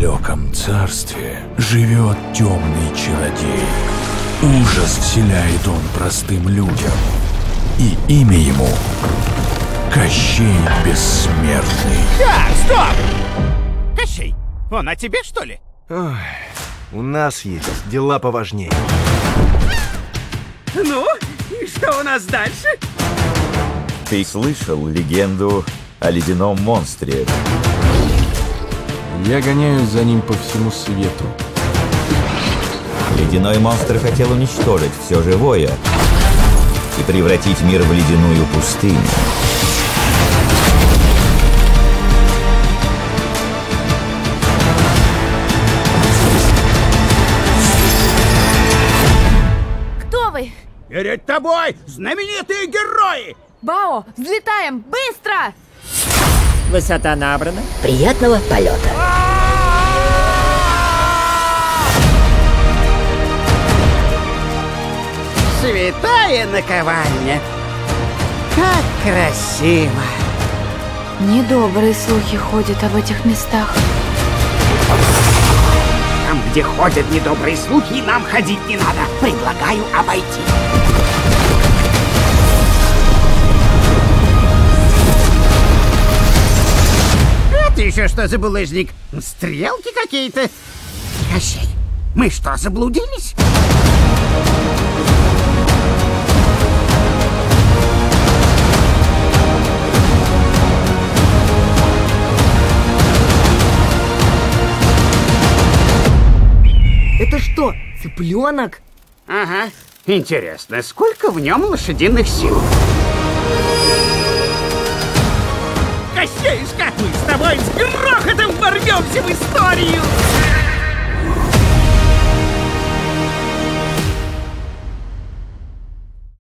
далеком царстве живет темный чародей. Ужас вселяет он простым людям. И имя ему Кощей Бессмертный. Так, стоп! Кощей, он о тебе, что ли? Ой, у нас есть дела поважнее. Ну, и что у нас дальше? Ты слышал легенду о ледяном монстре? Я гоняюсь за ним по всему свету. Ледяной монстр хотел уничтожить все живое и превратить мир в ледяную пустыню. Кто вы? Перед тобой знаменитые герои! Бао, взлетаем, быстро! Высота набрана. Приятного полета. Святая наковальня! Как красиво! Недобрые слухи ходят об этих местах. Там, где ходят недобрые слухи, нам ходить не надо. Предлагаю обойти. Еще что за булыжник? Стрелки какие-то? Кощей, мы что, заблудились? Это что, цыпленок? Ага. Интересно, сколько в нем лошадиных сил? Кощеюшка, тобой с грохотом ворвемся в историю!